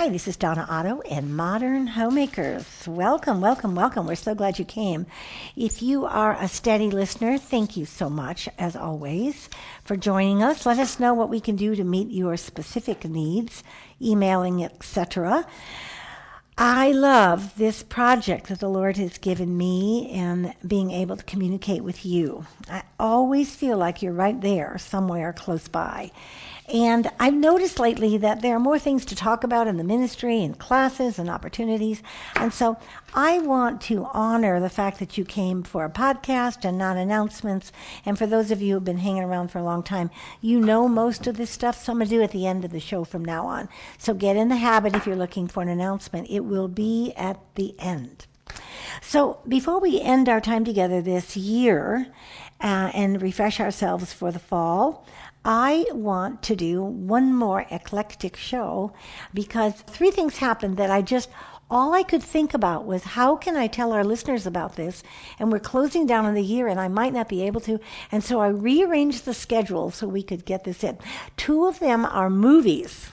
Hi, this is Donna Otto and Modern Homemakers. Welcome, welcome, welcome. We're so glad you came. If you are a steady listener, thank you so much, as always, for joining us. Let us know what we can do to meet your specific needs, emailing, etc. I love this project that the Lord has given me and being able to communicate with you. I always feel like you're right there, somewhere close by. And I've noticed lately that there are more things to talk about in the ministry and classes and opportunities. And so I want to honor the fact that you came for a podcast and not announcements. And for those of you who've been hanging around for a long time, you know most of this stuff. So I'm going to do at the end of the show from now on. So get in the habit if you're looking for an announcement. It will be at the end. So before we end our time together this year uh, and refresh ourselves for the fall, I want to do one more eclectic show because three things happened that I just all I could think about was how can I tell our listeners about this? And we're closing down on the year and I might not be able to. And so I rearranged the schedule so we could get this in. Two of them are movies.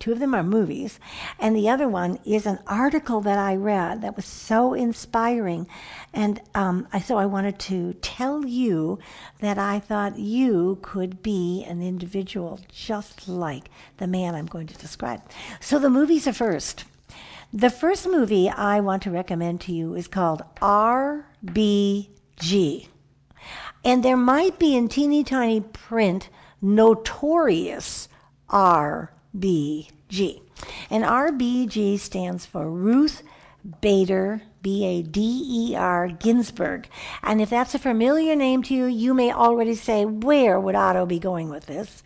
Two of them are movies, and the other one is an article that I read that was so inspiring. And um, I, so I wanted to tell you that I thought you could be an individual just like the man I'm going to describe. So the movies are first. The first movie I want to recommend to you is called RBG. And there might be in teeny tiny print notorious R RBG. And RBG stands for Ruth Bader, B A D E R Ginsburg. And if that's a familiar name to you, you may already say, Where would Otto be going with this?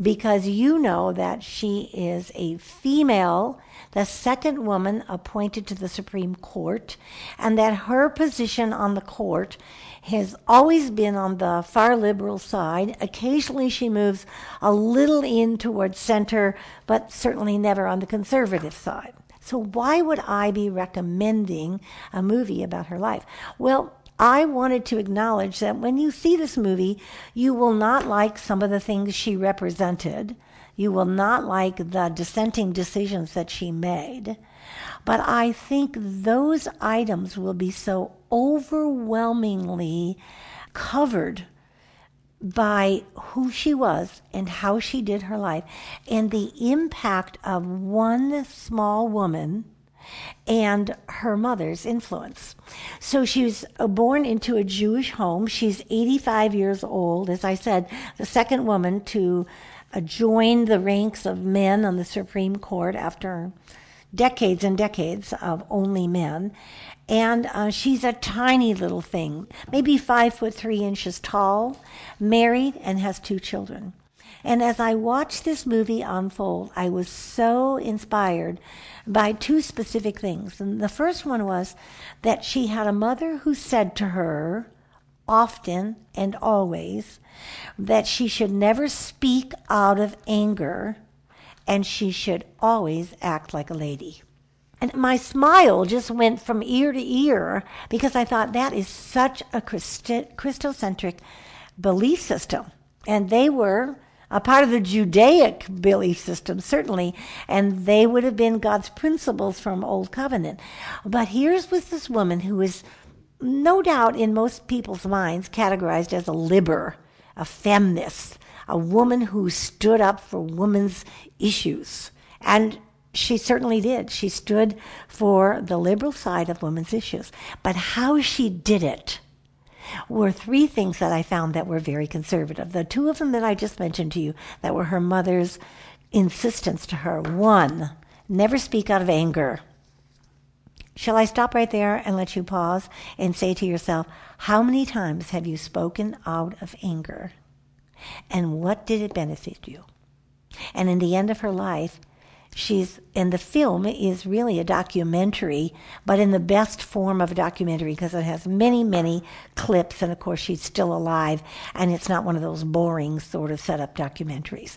Because you know that she is a female, the second woman appointed to the Supreme Court, and that her position on the court has always been on the far liberal side. Occasionally she moves a little in towards center, but certainly never on the conservative side. So why would I be recommending a movie about her life? Well, I wanted to acknowledge that when you see this movie, you will not like some of the things she represented. You will not like the dissenting decisions that she made. But I think those items will be so overwhelmingly covered by who she was and how she did her life and the impact of one small woman and her mother's influence. So she was born into a Jewish home. She's 85 years old, as I said, the second woman to uh, join the ranks of men on the Supreme Court after decades and decades of only men. And uh, she's a tiny little thing, maybe five foot three inches tall, married, and has two children. And as I watched this movie unfold, I was so inspired by two specific things. And the first one was that she had a mother who said to her, often and always, that she should never speak out of anger and she should always act like a lady. And my smile just went from ear to ear because I thought that is such a Christocentric belief system. And they were a part of the Judaic belief system, certainly, and they would have been God's principles from Old Covenant. But here's was this woman who is no doubt in most people's minds categorized as a liber, a feminist, a woman who stood up for women's issues. And she certainly did. She stood for the liberal side of women's issues. But how she did it were three things that I found that were very conservative. The two of them that I just mentioned to you that were her mother's insistence to her. One, never speak out of anger. Shall I stop right there and let you pause and say to yourself, how many times have you spoken out of anger? And what did it benefit you? And in the end of her life, she's and the film is really a documentary but in the best form of a documentary because it has many many clips and of course she's still alive and it's not one of those boring sort of set up documentaries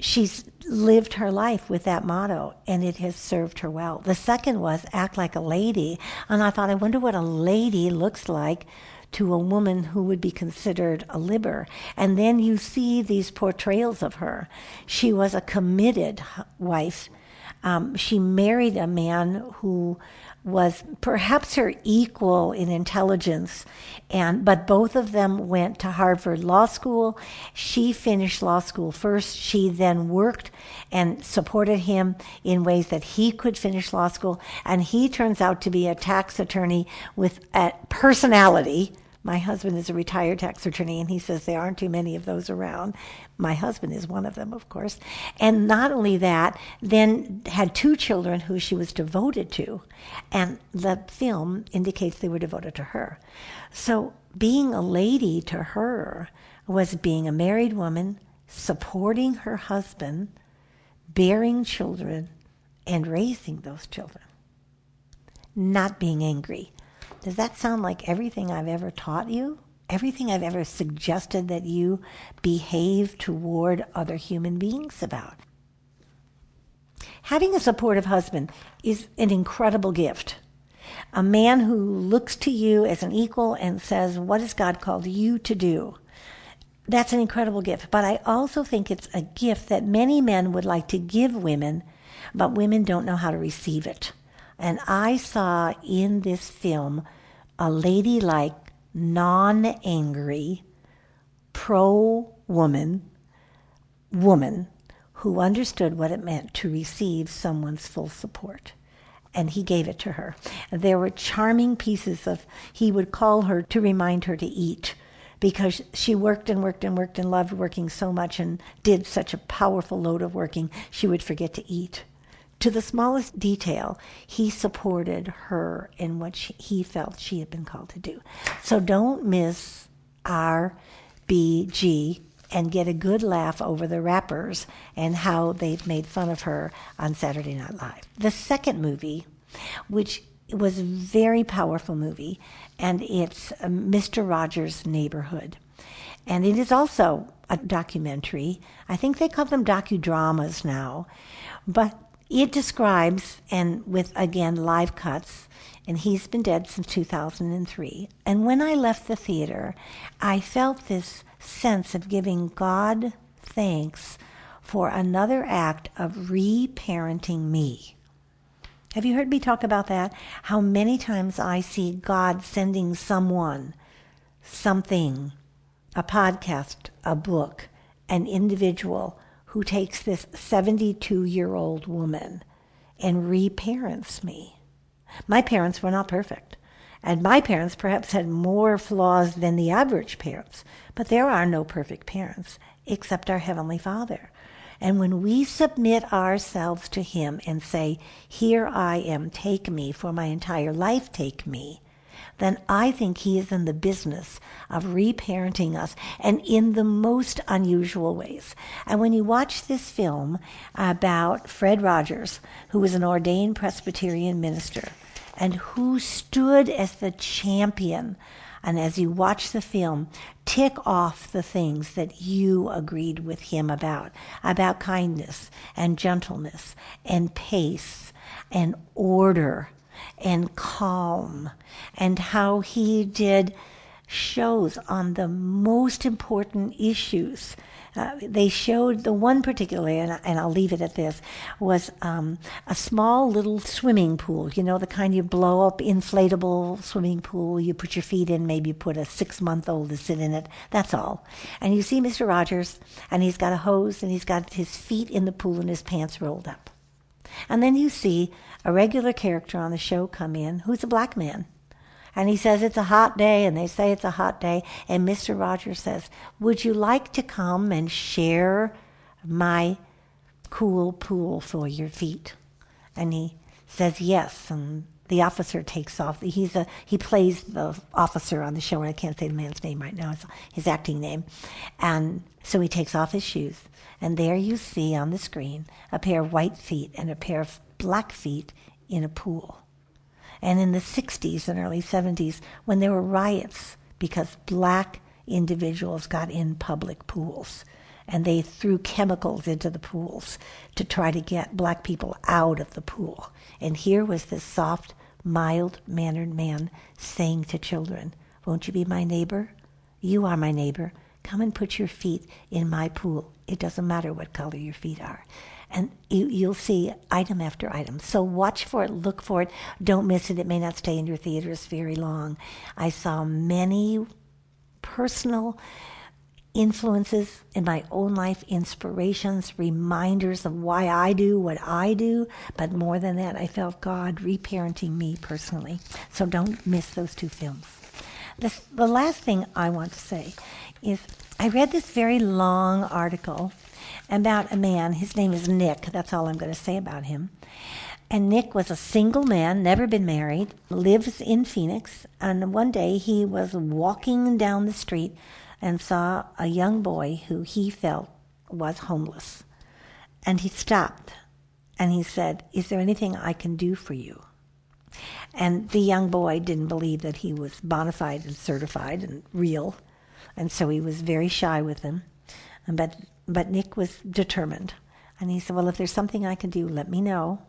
she's lived her life with that motto and it has served her well the second was act like a lady and i thought i wonder what a lady looks like to a woman who would be considered a liber. And then you see these portrayals of her. She was a committed wife. Um, she married a man who was perhaps her equal in intelligence and but both of them went to Harvard Law School. She finished law school first. She then worked and supported him in ways that he could finish law school and he turns out to be a tax attorney with a personality my husband is a retired tax attorney, and he says there aren't too many of those around. My husband is one of them, of course. And not only that, then had two children who she was devoted to, and the film indicates they were devoted to her. So being a lady to her was being a married woman, supporting her husband, bearing children, and raising those children. Not being angry does that sound like everything I've ever taught you? Everything I've ever suggested that you behave toward other human beings about? Having a supportive husband is an incredible gift. A man who looks to you as an equal and says, What has God called you to do? That's an incredible gift. But I also think it's a gift that many men would like to give women, but women don't know how to receive it. And I saw in this film a ladylike, non angry, pro woman woman who understood what it meant to receive someone's full support. And he gave it to her. There were charming pieces of, he would call her to remind her to eat because she worked and worked and worked and loved working so much and did such a powerful load of working, she would forget to eat to the smallest detail, he supported her in what she, he felt she had been called to do. So don't miss RBG and get a good laugh over the rappers and how they've made fun of her on Saturday Night Live. The second movie, which was a very powerful movie, and it's uh, Mr. Rogers' Neighborhood. And it is also a documentary. I think they call them docudramas now. But it describes, and with again live cuts, and he's been dead since 2003. And when I left the theater, I felt this sense of giving God thanks for another act of reparenting me. Have you heard me talk about that? How many times I see God sending someone, something, a podcast, a book, an individual who takes this 72 year old woman and reparents me. My parents were not perfect. And my parents perhaps had more flaws than the average parents. But there are no perfect parents except our Heavenly Father. And when we submit ourselves to Him and say, Here I am, take me, for my entire life, take me, then I think he is in the business of reparenting us and in the most unusual ways. And when you watch this film about Fred Rogers, who was an ordained Presbyterian minister and who stood as the champion and as you watch the film, tick off the things that you agreed with him about about kindness and gentleness and pace and order and calm, and how he did shows on the most important issues. Uh, they showed the one particularly, and, and, I'll leave it at this, was um, a small little swimming pool. You know, the kind you blow up, inflatable swimming pool. You put your feet in, maybe you put a six month old to sit in it. That's all. And you see Mr. Rogers, and he's got a hose, and he's got his feet in the pool and his pants rolled up. And then you see a regular character on the show come in who's a black man. And he says it's a hot day, and they say it's a hot day. And Mr. Rogers says, Would you like to come and share my cool pool for your feet? And he says yes. And the officer takes off. He's a he plays the officer on the show, and I can't say the man's name right now. It's his acting name, and so he takes off his shoes, and there you see on the screen a pair of white feet and a pair of black feet in a pool. And in the 60s and early 70s, when there were riots because black individuals got in public pools and they threw chemicals into the pools to try to get black people out of the pool. And here was this soft, mild mannered man saying to children, Won't you be my neighbor? You are my neighbor. Come and put your feet in my pool. It doesn't matter what color your feet are. and you, you'll see item after item. So watch for it, look for it, don't miss it. It may not stay in your theaters very long. I saw many personal influences in my own life, inspirations, reminders of why I do what I do. But more than that, I felt God reparenting me personally. So don't miss those two films. This, the last thing I want to say is I read this very long article about a man. His name is Nick. That's all I'm going to say about him. And Nick was a single man, never been married, lives in Phoenix. And one day he was walking down the street and saw a young boy who he felt was homeless. And he stopped and he said, Is there anything I can do for you? And the young boy didn't believe that he was bona fide and certified and real. And so he was very shy with him. But, but Nick was determined. And he said, Well, if there's something I can do, let me know.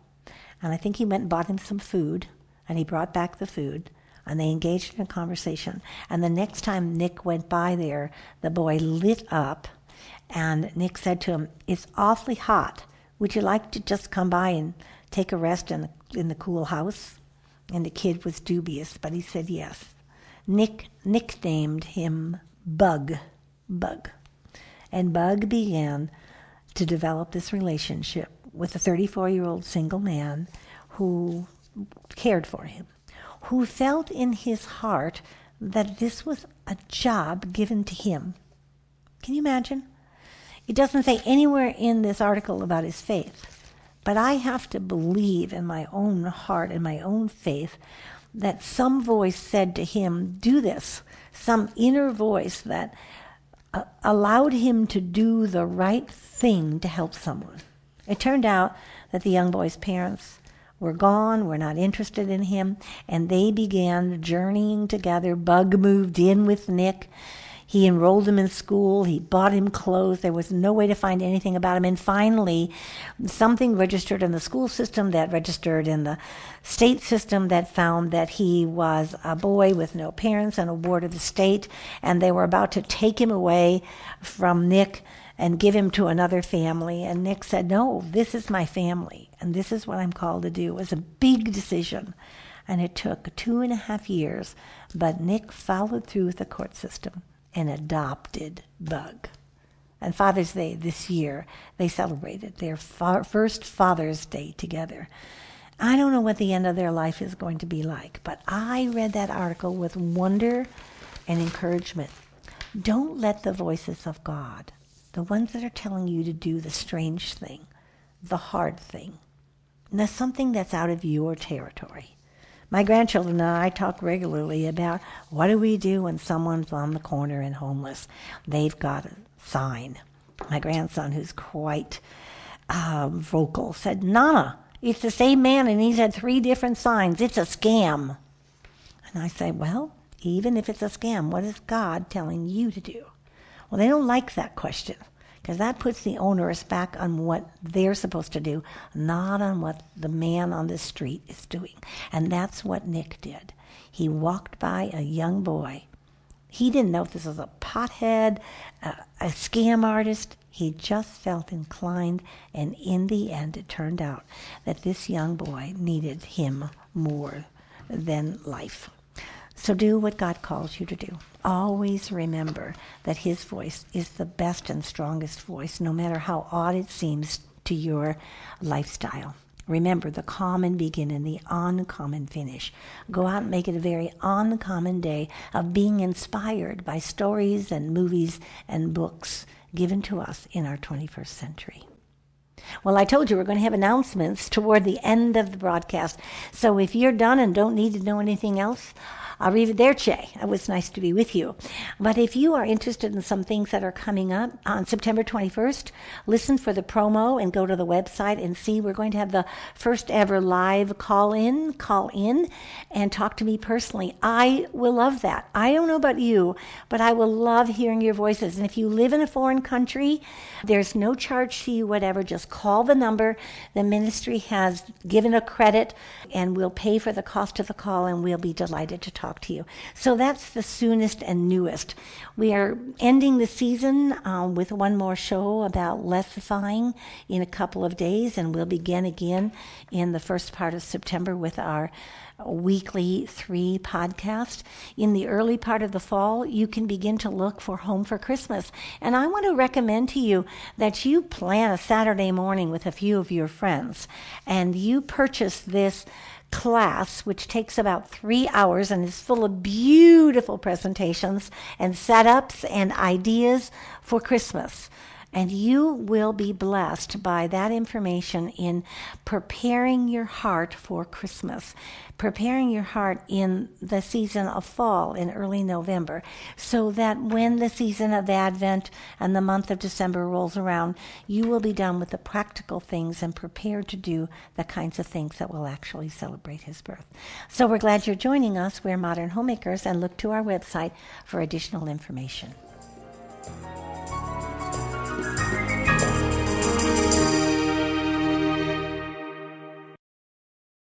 And I think he went and bought him some food. And he brought back the food. And they engaged in a conversation. And the next time Nick went by there, the boy lit up. And Nick said to him, It's awfully hot. Would you like to just come by and take a rest in the, in the cool house? And the kid was dubious, but he said yes. Nick nicknamed him Bug. Bug. And Bug began to develop this relationship with a 34 year old single man who cared for him, who felt in his heart that this was a job given to him. Can you imagine? It doesn't say anywhere in this article about his faith, but I have to believe in my own heart and my own faith that some voice said to him, Do this. Some inner voice that uh, allowed him to do the right thing to help someone. It turned out that the young boy's parents were gone, were not interested in him, and they began journeying together. Bug moved in with Nick. He enrolled him in school. He bought him clothes. There was no way to find anything about him. And finally, something registered in the school system that registered in the state system that found that he was a boy with no parents and a ward of the state. And they were about to take him away from Nick and give him to another family. And Nick said, No, this is my family, and this is what I'm called to do. It was a big decision. And it took two and a half years, but Nick followed through with the court system and adopted Bug. And Father's Day this year, they celebrated their fa- first Father's Day together. I don't know what the end of their life is going to be like, but I read that article with wonder and encouragement. Don't let the voices of God the ones that are telling you to do the strange thing, the hard thing, that's something that's out of your territory. My grandchildren and I talk regularly about what do we do when someone's on the corner and homeless. They've got a sign. My grandson, who's quite uh, vocal, said, Nana, it's the same man and he's had three different signs. It's a scam. And I say, Well, even if it's a scam, what is God telling you to do? Well, they don't like that question because that puts the onerous back on what they're supposed to do, not on what the man on the street is doing. And that's what Nick did. He walked by a young boy. He didn't know if this was a pothead, a, a scam artist. He just felt inclined, and in the end, it turned out that this young boy needed him more than life. So do what God calls you to do. Always remember that His voice is the best and strongest voice, no matter how odd it seems to your lifestyle. Remember, the common begin and the uncommon finish. Go out and make it a very uncommon day of being inspired by stories and movies and books given to us in our 21st century. Well, I told you we're going to have announcements toward the end of the broadcast. So if you're done and don't need to know anything else, Arrivederci. It there, Che. It was nice to be with you. But if you are interested in some things that are coming up on September 21st, listen for the promo and go to the website and see. We're going to have the first ever live call in, call in, and talk to me personally. I will love that. I don't know about you, but I will love hearing your voices. And if you live in a foreign country, there's no charge to you, whatever. Just call the number. The ministry has given a credit, and we'll pay for the cost of the call, and we'll be delighted to talk talk to you. So that's the soonest and newest. We are ending the season um, with one more show about lessifying in a couple of days, and we'll begin again in the first part of September with our weekly three podcast. In the early part of the fall, you can begin to look for Home for Christmas. And I want to recommend to you that you plan a Saturday morning with a few of your friends and you purchase this class, which takes about three hours and is full of beautiful presentations and setups and ideas for Christmas. And you will be blessed by that information in preparing your heart for Christmas, preparing your heart in the season of fall in early November, so that when the season of Advent and the month of December rolls around, you will be done with the practical things and prepared to do the kinds of things that will actually celebrate his birth. So we're glad you're joining us. We're Modern Homemakers and look to our website for additional information.